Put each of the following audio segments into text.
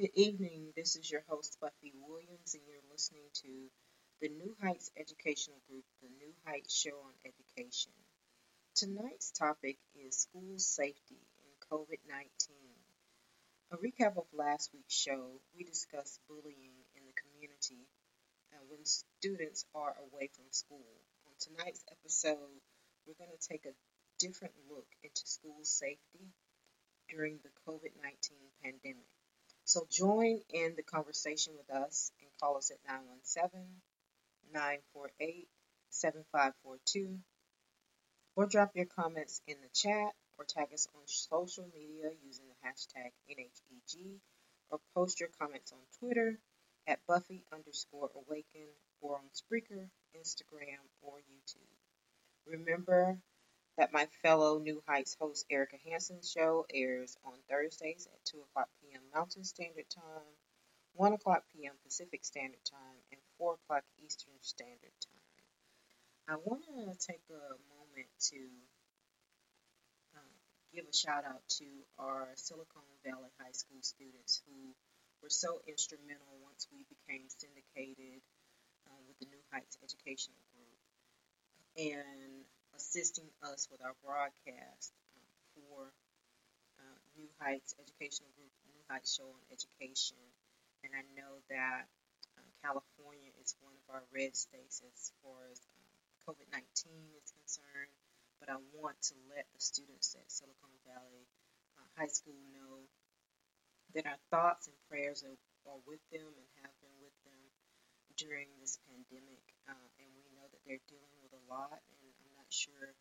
Good evening. This is your host, Buffie Williams, and you're listening to the New Heights Educational Group, the New Heights Show on Education. Tonight's topic is school safety and COVID 19. A recap of last week's show, we discussed bullying in the community uh, when students are away from school. On tonight's episode, we're going to take a different look into school safety during the COVID 19 pandemic. So join in the conversation with us and call us at 917 948 7542 or drop your comments in the chat or tag us on social media using the hashtag NHEG or post your comments on Twitter at Buffy underscore awaken or on Spreaker, Instagram, or YouTube. Remember that my fellow New Heights host Erica Hanson's show airs on Thursdays at 2 o'clock p.m. Mountain Standard Time, 1 o'clock p.m. Pacific Standard Time, and 4 o'clock Eastern Standard Time. I want to take a moment to uh, give a shout out to our Silicon Valley High School students who were so instrumental once we became syndicated uh, with the New Heights Educational Group. And assisting us with our broadcast for uh, New Heights Educational Group, New Heights Show on Education. And I know that uh, California is one of our red states as far as um, COVID 19 is concerned. But I want to let the students at Silicon Valley uh, High School know that our thoughts and prayers are, are with them and have been with them during this pandemic. Uh, and we know that they're dealing with a lot sure.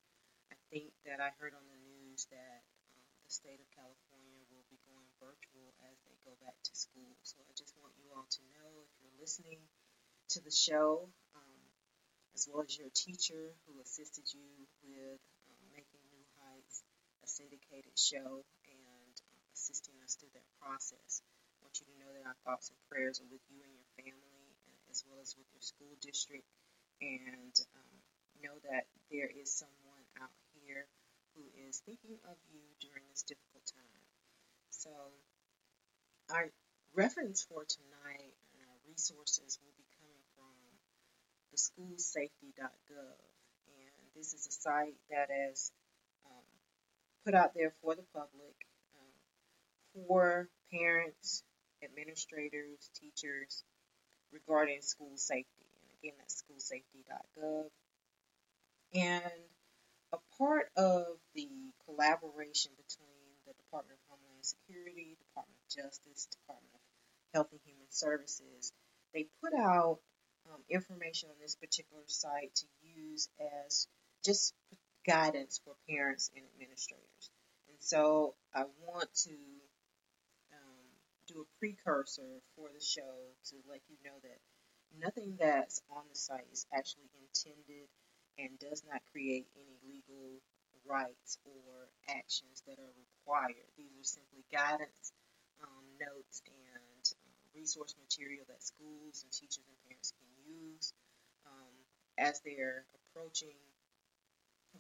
I think that I heard on the news that um, the state of California will be going virtual as they go back to school. So I just want you all to know if you're listening to the show, um, as well as your teacher who assisted you with um, making New Heights a syndicated show and uh, assisting us through that process. I want you to know that our thoughts and prayers are with you and your family, as well as with your school district. And um, know that there is someone out here who is thinking of you during this difficult time. So, our reference for tonight and our resources will be coming from the schoolsafety.gov. And this is a site that is um, put out there for the public, um, for parents, administrators, teachers, regarding school safety. And again, that's schoolsafety.gov. And a part of the collaboration between the Department of Homeland Security, Department of Justice, Department of Health and Human Services, they put out um, information on this particular site to use as just guidance for parents and administrators. And so I want to um, do a precursor for the show to let you know that nothing that's on the site is actually intended and does not create any legal rights or actions that are required. These are simply guidance, um, notes, and uh, resource material that schools and teachers and parents can use um, as they're approaching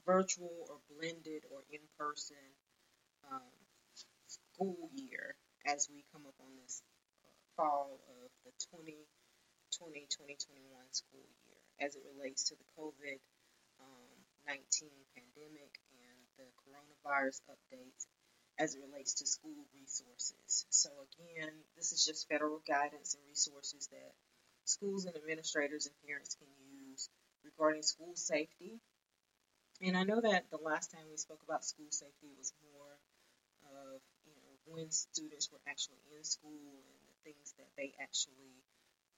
virtual or blended or in person um, school year as we come up on this uh, fall of the 2020 2021 school year as it relates to the COVID um, 19 pandemic and the coronavirus updates as it relates to school resources. So, again, this is just federal guidance and resources that schools and administrators and parents can use regarding school safety. And I know that the last time we spoke about school safety was more of you know when students were actually in school and the things that they actually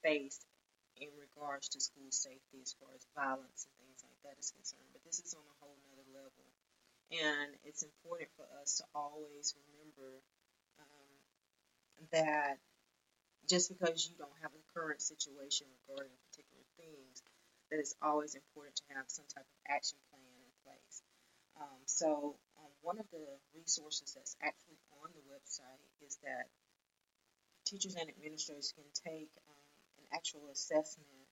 faced in regards to school safety as far as violence and that is concerned. But this is on a whole nother level. And it's important for us to always remember um, that just because you don't have a current situation regarding particular things, that it's always important to have some type of action plan in place. Um, so, um, one of the resources that's actually on the website is that teachers and administrators can take um, an actual assessment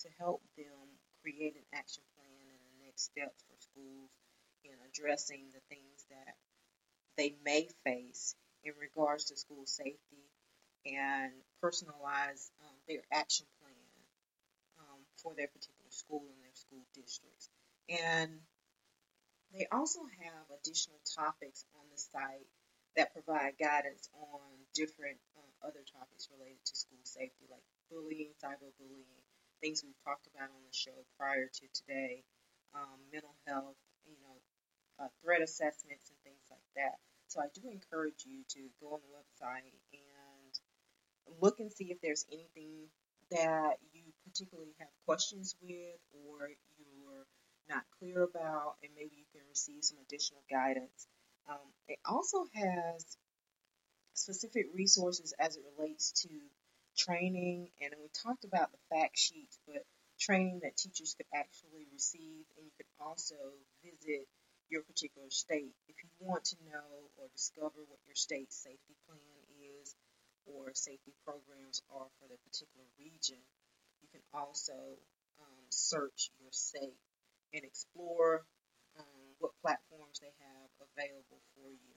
to help them create an action plan and the next steps for schools in addressing the things that they may face in regards to school safety and personalize um, their action plan um, for their particular school and their school districts. And they also have additional topics on the site that provide guidance on different um, other topics related to school safety, like bullying, cyberbullying, things we've talked about on the show prior to today, um, mental health, you know, uh, threat assessments and things like that. So I do encourage you to go on the website and look and see if there's anything that you particularly have questions with or you're not clear about, and maybe you can receive some additional guidance. Um, it also has specific resources as it relates to training, and we talked about the fact sheets, but training that teachers could actually receive, and you could also visit your particular state if you want to know or discover what your state safety plan is or safety programs are for the particular region. You can also um, search your state and explore um, what platforms they have available for you.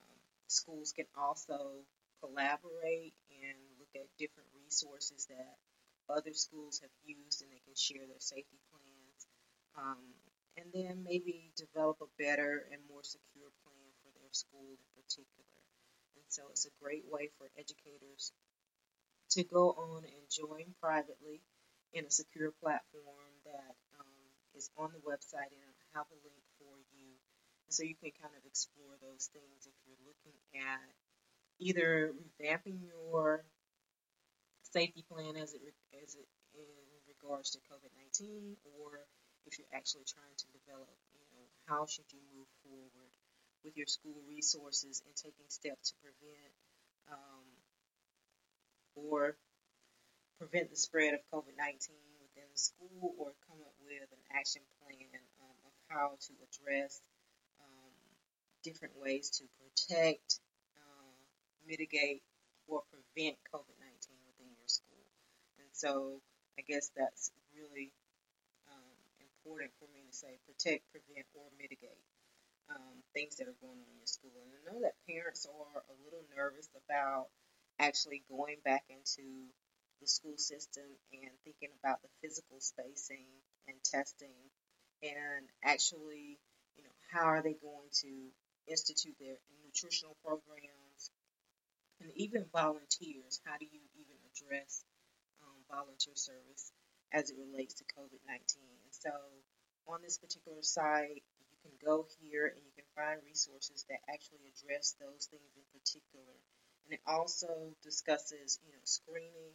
Um, schools can also collaborate and look at different resources that other schools have used and they can share their safety plans. Um, and then maybe develop a better and more secure plan for their school in particular. And so it's a great way for educators to go on and join privately in a secure platform that um, is on the website and I'll have a link for you. So you can kind of explore those things if you're looking at either revamping your safety plan as it, as it in regards to COVID-19 or if you're actually trying to develop, you know, how should you move forward with your school resources and taking steps to prevent um, or prevent the spread of COVID 19 within the school or come up with an action plan um, of how to address um, different ways to protect, uh, mitigate, or prevent COVID 19 within your school. And so I guess that's really um, important for me to say protect, prevent, or mitigate um, things that are going on in your school. And I know that parents are a little nervous about actually going back into the school system and thinking about the physical spacing and testing and actually, you know, how are they going to institute their nutritional programs and even volunteers. How do you even address volunteer service as it relates to COVID 19. So, on this particular site, you can go here and you can find resources that actually address those things in particular. And it also discusses, you know, screening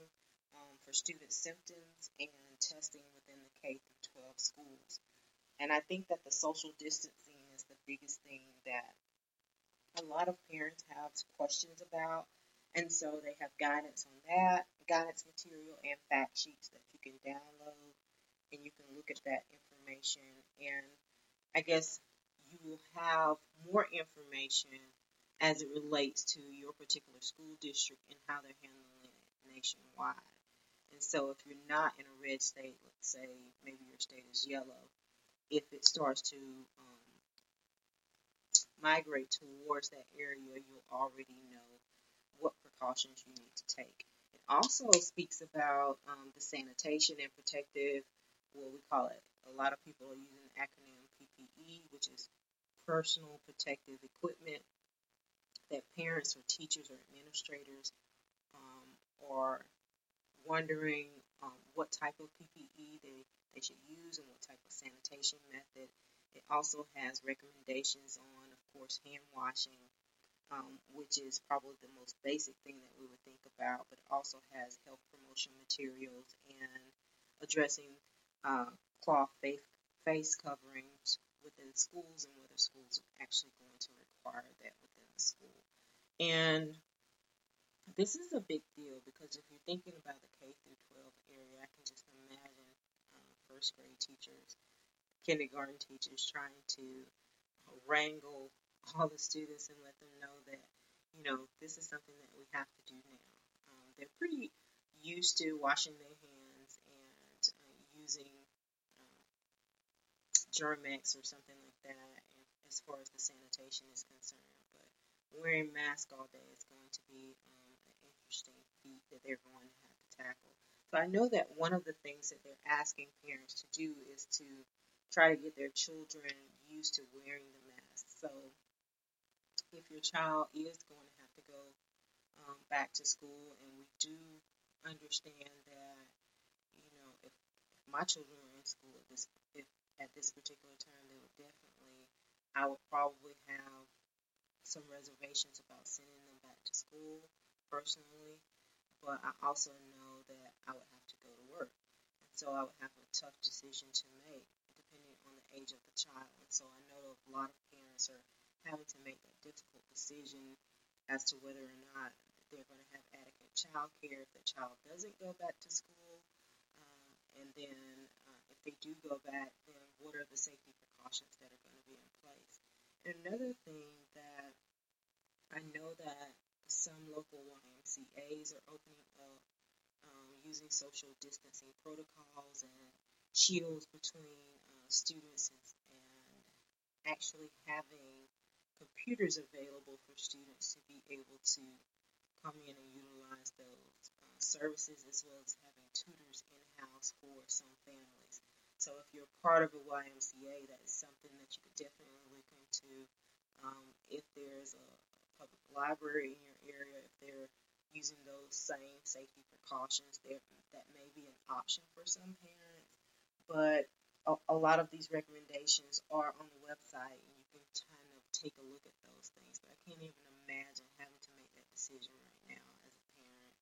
um, for student symptoms and testing within the K through 12 schools. And I think that the social distancing is the biggest thing that a lot of parents have questions about. And so they have guidance on that, guidance material, and fact sheets that you can download and you can look at that information. And I guess you will have more information as it relates to your particular school district and how they're handling it nationwide. And so if you're not in a red state, let's say maybe your state is yellow, if it starts to um, migrate towards that area, you'll already know precautions you need to take. It also speaks about um, the sanitation and protective, what we call it. A lot of people are using the acronym PPE, which is personal protective equipment that parents or teachers or administrators um, are wondering um, what type of PPE they, they should use and what type of sanitation method. It also has recommendations on, of course, hand washing, um, which is probably the most basic thing that we would think about, but also has health promotion materials and addressing uh, cloth face, face coverings within schools and whether schools are actually going to require that within the school. And this is a big deal because if you're thinking about the K through 12 area, I can just imagine uh, first grade teachers, kindergarten teachers trying to wrangle all the students and let them know that, you know, this is something that we have to do now. Um, they're pretty used to washing their hands and uh, using uh, Germ-X or something like that as far as the sanitation is concerned. But wearing masks all day is going to be um, an interesting feat that they're going to have to tackle. So I know that one of the things that they're asking parents to do is to try to get their children used to wearing the mask. So if your child is going to have to go um, back to school, and we do understand that, you know, if, if my children were in school at this, if at this particular time, they would definitely, I would probably have some reservations about sending them back to school personally, but I also know that I would have to go to work. And so I would have a tough decision to make depending on the age of the child. And so I know a lot of parents are having to make that difficult decision as to whether or not they're going to have adequate child care if the child doesn't go back to school. Um, and then uh, if they do go back, then what are the safety precautions that are going to be in place? And another thing that I know that some local YMCAs are opening up um, using social distancing protocols and shields between uh, students and, and actually having computers available for students to be able to come in and utilize those uh, services as well as having tutors in-house for some families. So if you're part of a YMCA, that is something that you could definitely look into. Um, if there's a, a public library in your area, if they're using those same safety precautions, there that may be an option for some parents. But a, a lot of these recommendations are on the website, and you can kind of take a look at those things. But I can't even imagine having to make that decision right now as a parent.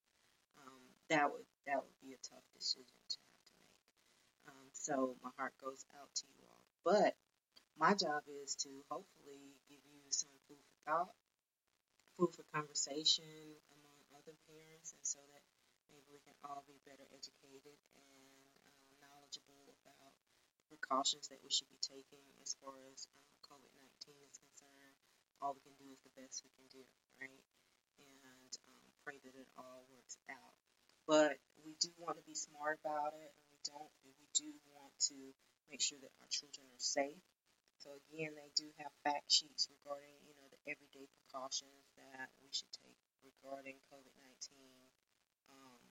Um, that would that would be a tough decision to have to make. Um, so my heart goes out to you all. But my job is to hopefully give you some food for thought, food for conversation among other parents, and so that maybe we can all be better educated and uh, knowledgeable about precautions that we should be taking as far as um, COVID 19 is concerned, all we can do is the best we can do, right? And um, pray that it all works out. But we do want to be smart about it, and we don't. We do want to make sure that our children are safe. So again, they do have fact sheets regarding, you know, the everyday precautions that we should take regarding COVID nineteen um,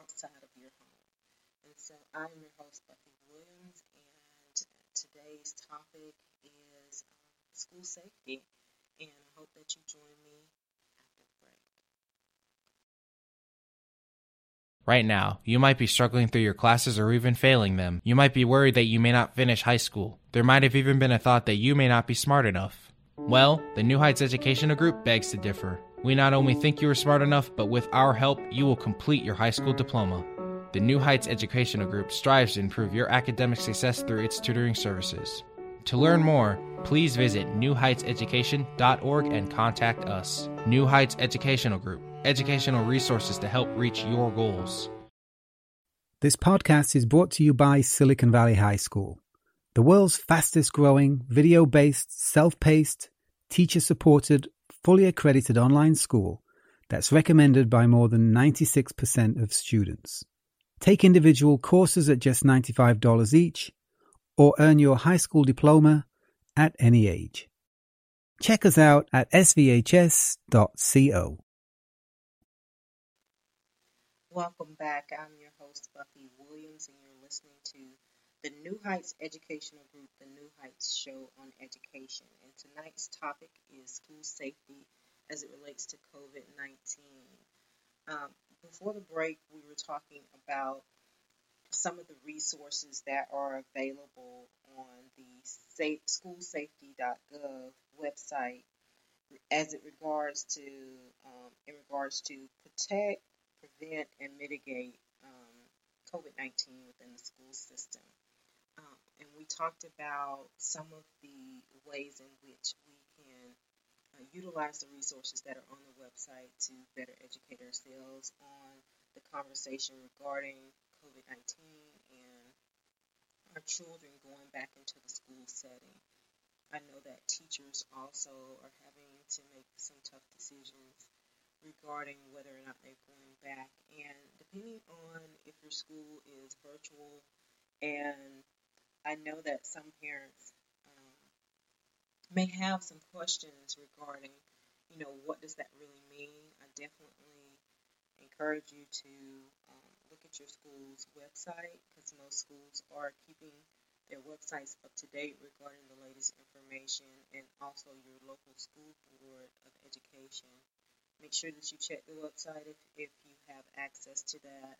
outside of your home. And so I'm your host, Buffie Williams, and today's topic is um, school safety. And I hope that you join me after the break. Right now, you might be struggling through your classes or even failing them. You might be worried that you may not finish high school. There might have even been a thought that you may not be smart enough. Well, the New Heights Educational Group begs to differ. We not only think you are smart enough, but with our help, you will complete your high school diploma. The New Heights Educational Group strives to improve your academic success through its tutoring services. To learn more, please visit newheightseducation.org and contact us. New Heights Educational Group, educational resources to help reach your goals. This podcast is brought to you by Silicon Valley High School, the world's fastest growing, video based, self paced, teacher supported, fully accredited online school that's recommended by more than 96% of students. Take individual courses at just $95 each or earn your high school diploma at any age. Check us out at svhs.co. Welcome back. I'm your host, Buffie Williams, and you're listening to the New Heights Educational Group, the New Heights Show on Education. And tonight's topic is school safety as it relates to COVID 19. Um, before the break, we were talking about some of the resources that are available on the safe, schoolsafety.gov website as it regards to um, in regards to protect, prevent, and mitigate um, COVID-19 within the school system. Um, and we talked about some of the ways in which we can uh, utilize the resources that are on the website to better educate ourselves on the conversation regarding COVID 19 and our children going back into the school setting. I know that teachers also are having to make some tough decisions regarding whether or not they're going back. And depending on if your school is virtual, and I know that some parents um, may have some questions regarding, you know, what does that really mean? I definitely encourage you to look at your school's website because most schools are keeping their websites up to date regarding the latest information and also your local school board of education. Make sure that you check the website if, if you have access to that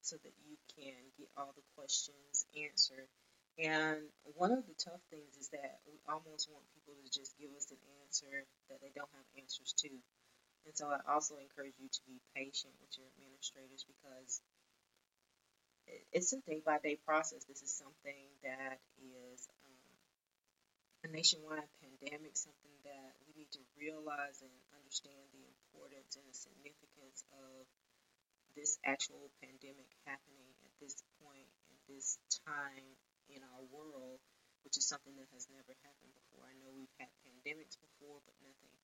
so that you can get all the questions answered. And one of the tough things is that we almost want people to just give us an answer that they don't have answers to. And so I also encourage you to be patient with your administrators because it's a day by day process. This is something that is um, a nationwide pandemic, something that we need to realize and understand the importance and the significance of this actual pandemic happening at this point in this time in our world, which is something that has never happened before. I know we've had pandemics before, but nothing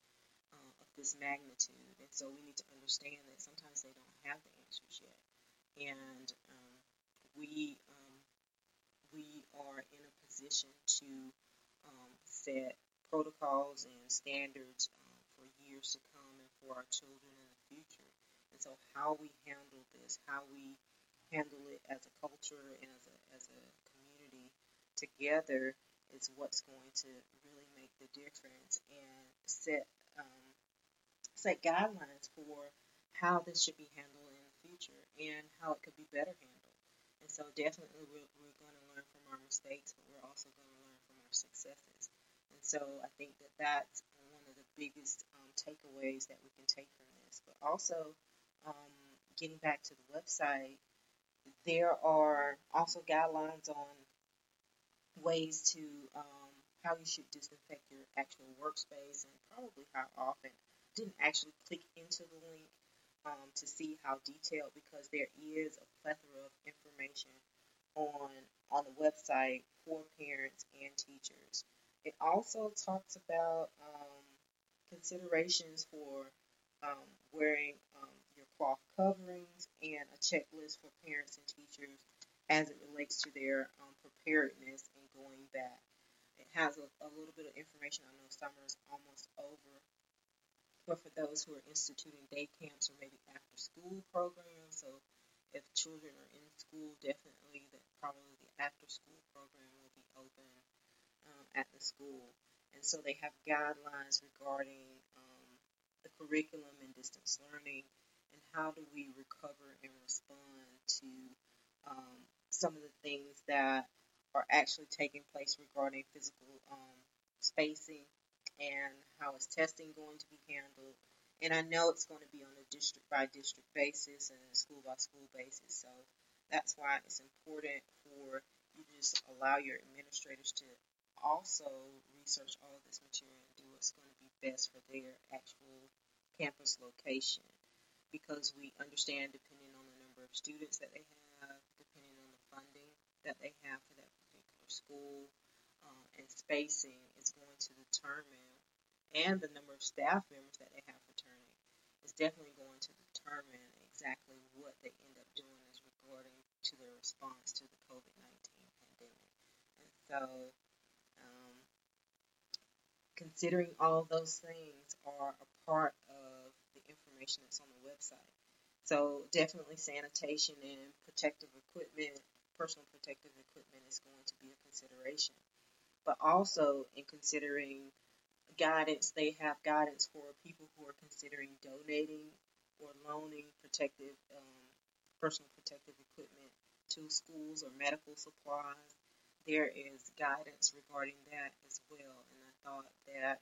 uh, of this magnitude. And so we need to understand that sometimes they don't have the answers yet. And um, we um, we are in a position to um, set protocols and standards um, for years to come and for our children in the future. And so, how we handle this, how we handle it as a culture and as a as a community together, is what's going to really make the difference and set um, set guidelines for how this should be handled in the future and how it could be better handled. And so definitely we're, we're going to learn from our mistakes, but we're also going to learn from our successes. And so I think that that's one of the biggest um, takeaways that we can take from this. But also, um, getting back to the website, there are also guidelines on ways to um, how you should disinfect your actual workspace and probably how often. Didn't actually click into the link, um, to see how detailed because there is a plethora of information on on the website for parents and teachers. It also talks about um, considerations for um, wearing um, your cloth coverings and a checklist for parents and teachers as it relates to their um, preparedness and going back. It has a, a little bit of information. I know summer is almost over, but for those who are instituting day camps or maybe after school programs. So if children are in school, definitely that probably the after school program will be open um, at the school. And so they have guidelines regarding um, the curriculum and distance learning and how do we recover and respond to um, some of the things that are actually taking place regarding physical um, spacing and how is testing going to be handled. And I know it's going to be on a district by district basis and a school by school basis. So that's why it's important for you just allow your administrators to also research all of this material and do what's going to be best for their actual campus location. Because we understand, depending on the number of students that they have, depending on the funding that they have for that particular school, and spacing is going to determine, and the number of staff members that they have returning is definitely going to determine exactly what they end up doing as regarding to their response to the COVID 19 pandemic. And so, um, considering all those things are a part of the information that's on the website. So, definitely sanitation and protective equipment, personal protective equipment is going to be a consideration. But also, in considering guidance, they have guidance for people who are considering donating or loaning protective, um, personal protective equipment to schools or medical supplies. There is guidance regarding that as well, and I thought that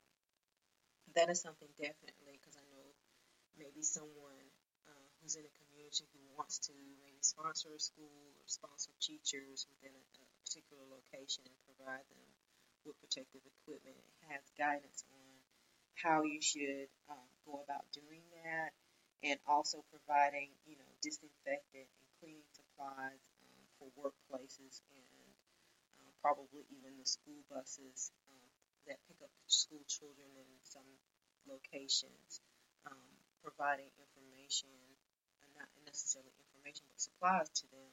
that is something definitely because I know maybe someone uh, who's in a community who wants to maybe sponsor a school or sponsor teachers within a, a particular location and provide them with protective equipment. It has guidance on how you should uh, go about doing that, and also providing you know disinfectant and cleaning supplies um, for workplaces and uh, probably even the school buses um, that pick up school children in some locations, um, providing information, uh, not necessarily information, but supplies to them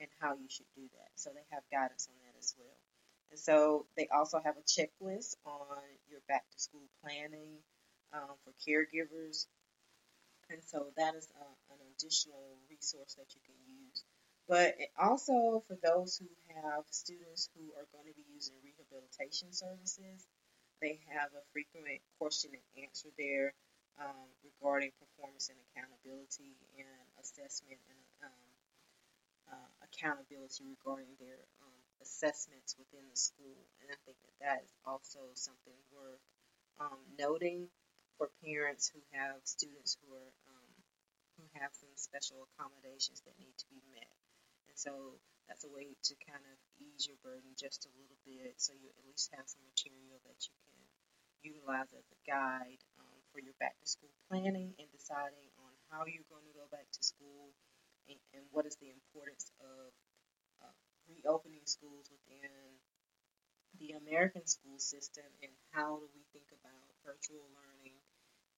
and how you should do that. So they have guidance on that as well. And so they also have a checklist on your back to school planning um, for caregivers. And so that is uh, an additional resource that you can use. But also for those who have students who are going to be using rehabilitation services, they have a frequent question and answer there um, regarding performance and accountability and assessment and um, uh, accountability regarding their assessments within the school. And I think that that is also something worth um, noting for parents who have students who are um, who have some special accommodations that need to be met. And so that's a way to kind of ease your burden just a little bit, so you at least have some material that you can utilize as a guide um, for your back to school planning and deciding on how you're going to go back to school and, and what is the importance of reopening schools within the American school system and how do we think about virtual learning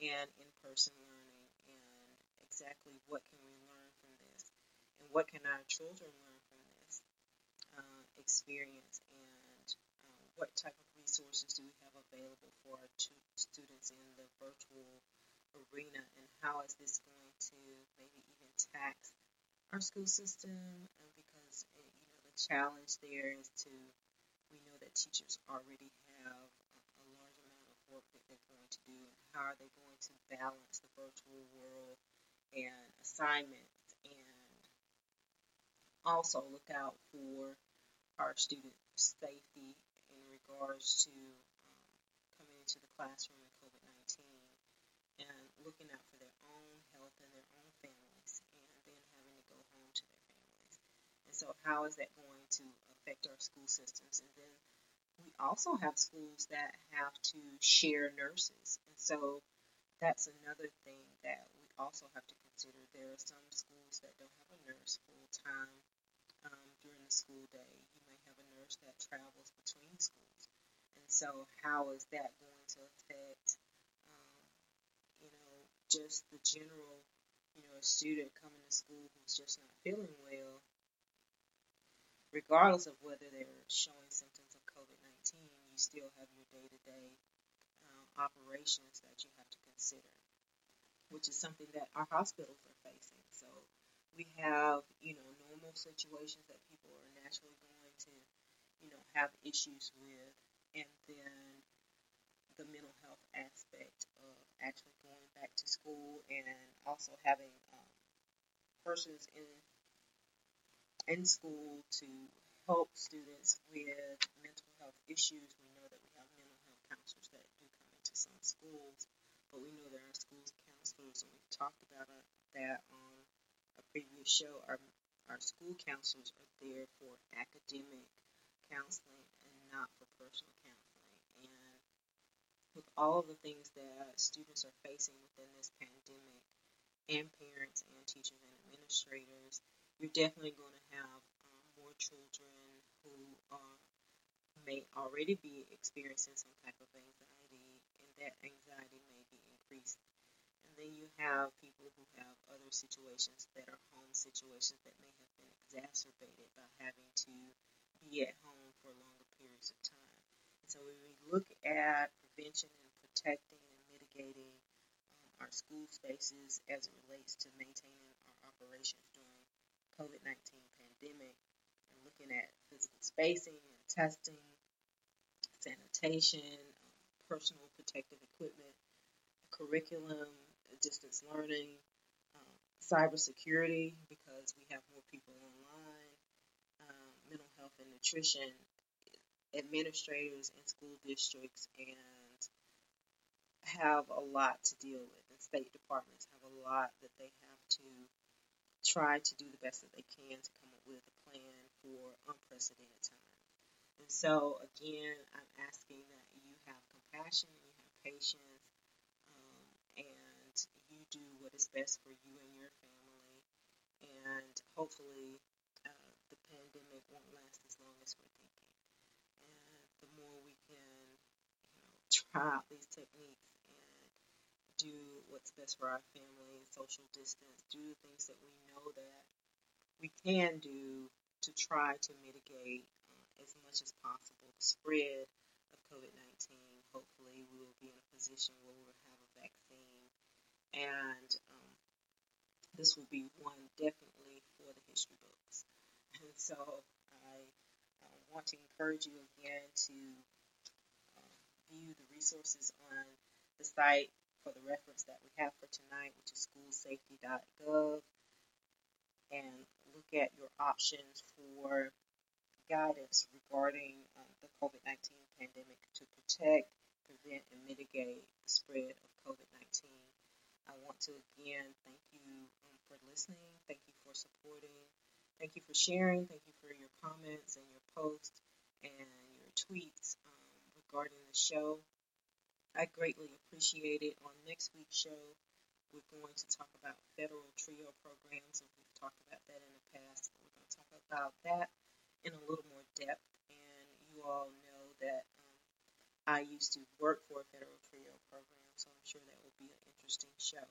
and in-person learning and exactly what can we learn from this and what can our children learn from this uh, experience and uh, what type of resources do we have available for our students in the virtual arena and how is this going to maybe even tax our school system challenge there is to we know that teachers already have a, a large amount of work that they're going to do and how are they going to balance the virtual world and assignments? And also look out for our student safety in regards to um, coming into the classroom in COVID-19 and looking out for their own health and their own families and then having to go home to their families. And so how is that going to affect our school systems. And then we also have schools that have to share nurses. And so that's another thing that we also have to consider. There are some schools that don't have a nurse full time um, during the school day. You may have a nurse that travels between schools. And so, how is that going to affect, um, you know, just the general, you know, a student coming to school who's just not feeling well regardless of whether they're showing symptoms of COVID 19, you still have your day to day operations that you have to consider, which is something that our hospitals are facing. So we have, you know, normal situations that people are naturally going to, you know, have issues with, and then the mental health aspect of actually going back to school and also having um, persons in in school to help students with mental health issues. We know that we have mental health counselors that do come into some schools, but we know there are schools counselors, and we've talked about that on a previous show. Our our school counselors are there for academic counseling and not for personal counseling. And with all of the things that students are facing within this pandemic, and parents and teachers and administrators, you're definitely going to have um, more children who are, may already be experiencing some type of anxiety, and that anxiety may be increased. And then you have people who have other situations that are home situations that may have been exacerbated by having to be at home for longer periods of time. And so when we look at prevention and protecting and mitigating um, our school spaces as it relates to maintaining our operations during COVID-19 pandemic and looking at physical spacing and testing, sanitation, um, personal protective equipment, curriculum, distance learning, um, cybersecurity because we have more people online, um, mental health and nutrition, administrators in school districts and have a lot to deal with, and state departments have a lot that they have to try to do the best that they can to come up with a plan for unprecedented times. And so, again, I'm asking that you have compassion, you have patience, um, and you do what is best for you and your family. And hopefully, uh, the pandemic won't last as long as we're thinking. And the more we can, you know, try out these techniques do what's best for our family, social distance, do the things that we know that we can do to try to mitigate uh, as much as possible the spread of COVID 19. Hopefully, we will be in a position where we will have a vaccine. And um, this will be one definitely for the history books. And so I uh, want to encourage you again to uh, view the resources on the site for the reference that we have for tonight, which is schoolsafety.gov, and look at your options for guidance regarding um, the COVID 19 pandemic to protect, prevent, and mitigate the spread of COVID 19. I want to again thank you um, for listening, thank you for supporting, thank you for sharing, thank you for your comments and your posts and your tweets um, regarding the show. I greatly appreciate it. On next week's show, we're going to talk about federal TRIO programs, and we've talked about that in the past. We're going to talk about that in a little more depth. And you all know that um, I used to work for a federal TRIO program, so I'm sure that will be an interesting show.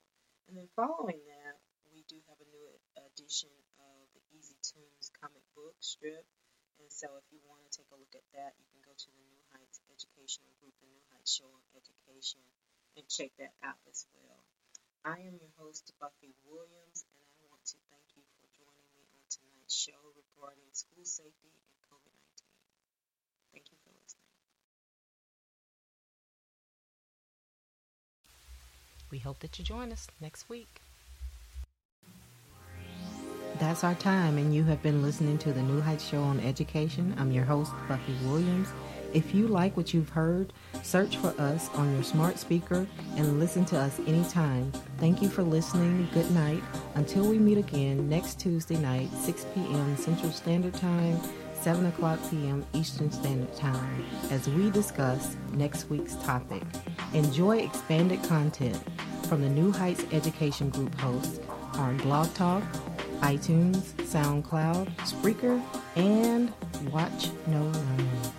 And then following that, we do have a new edition of the Easy Tunes comic book strip. And so if you want to take a look at that, you can go to the New Heights Educational Group, the New Heights Show on Education, and check that out as well. I am your host, Buffie Williams, and I want to thank you for joining me on tonight's show regarding school safety and COVID 19. Thank you for listening. We hope that you join us next week. That's our time, and you have been listening to the New Heights Show on Education. I'm your host, Buffie Williams. If you like what you've heard, search for us on your smart speaker and listen to us anytime. Thank you for listening. Good night. Until we meet again next Tuesday night, 6 p.m. Central Standard Time, 7 o'clock p.m. Eastern Standard Time, as we discuss next week's topic. Enjoy expanded content from the New Heights Education Group hosts on Blog Talk, iTunes, SoundCloud, Spreaker, and Watch Know Learn.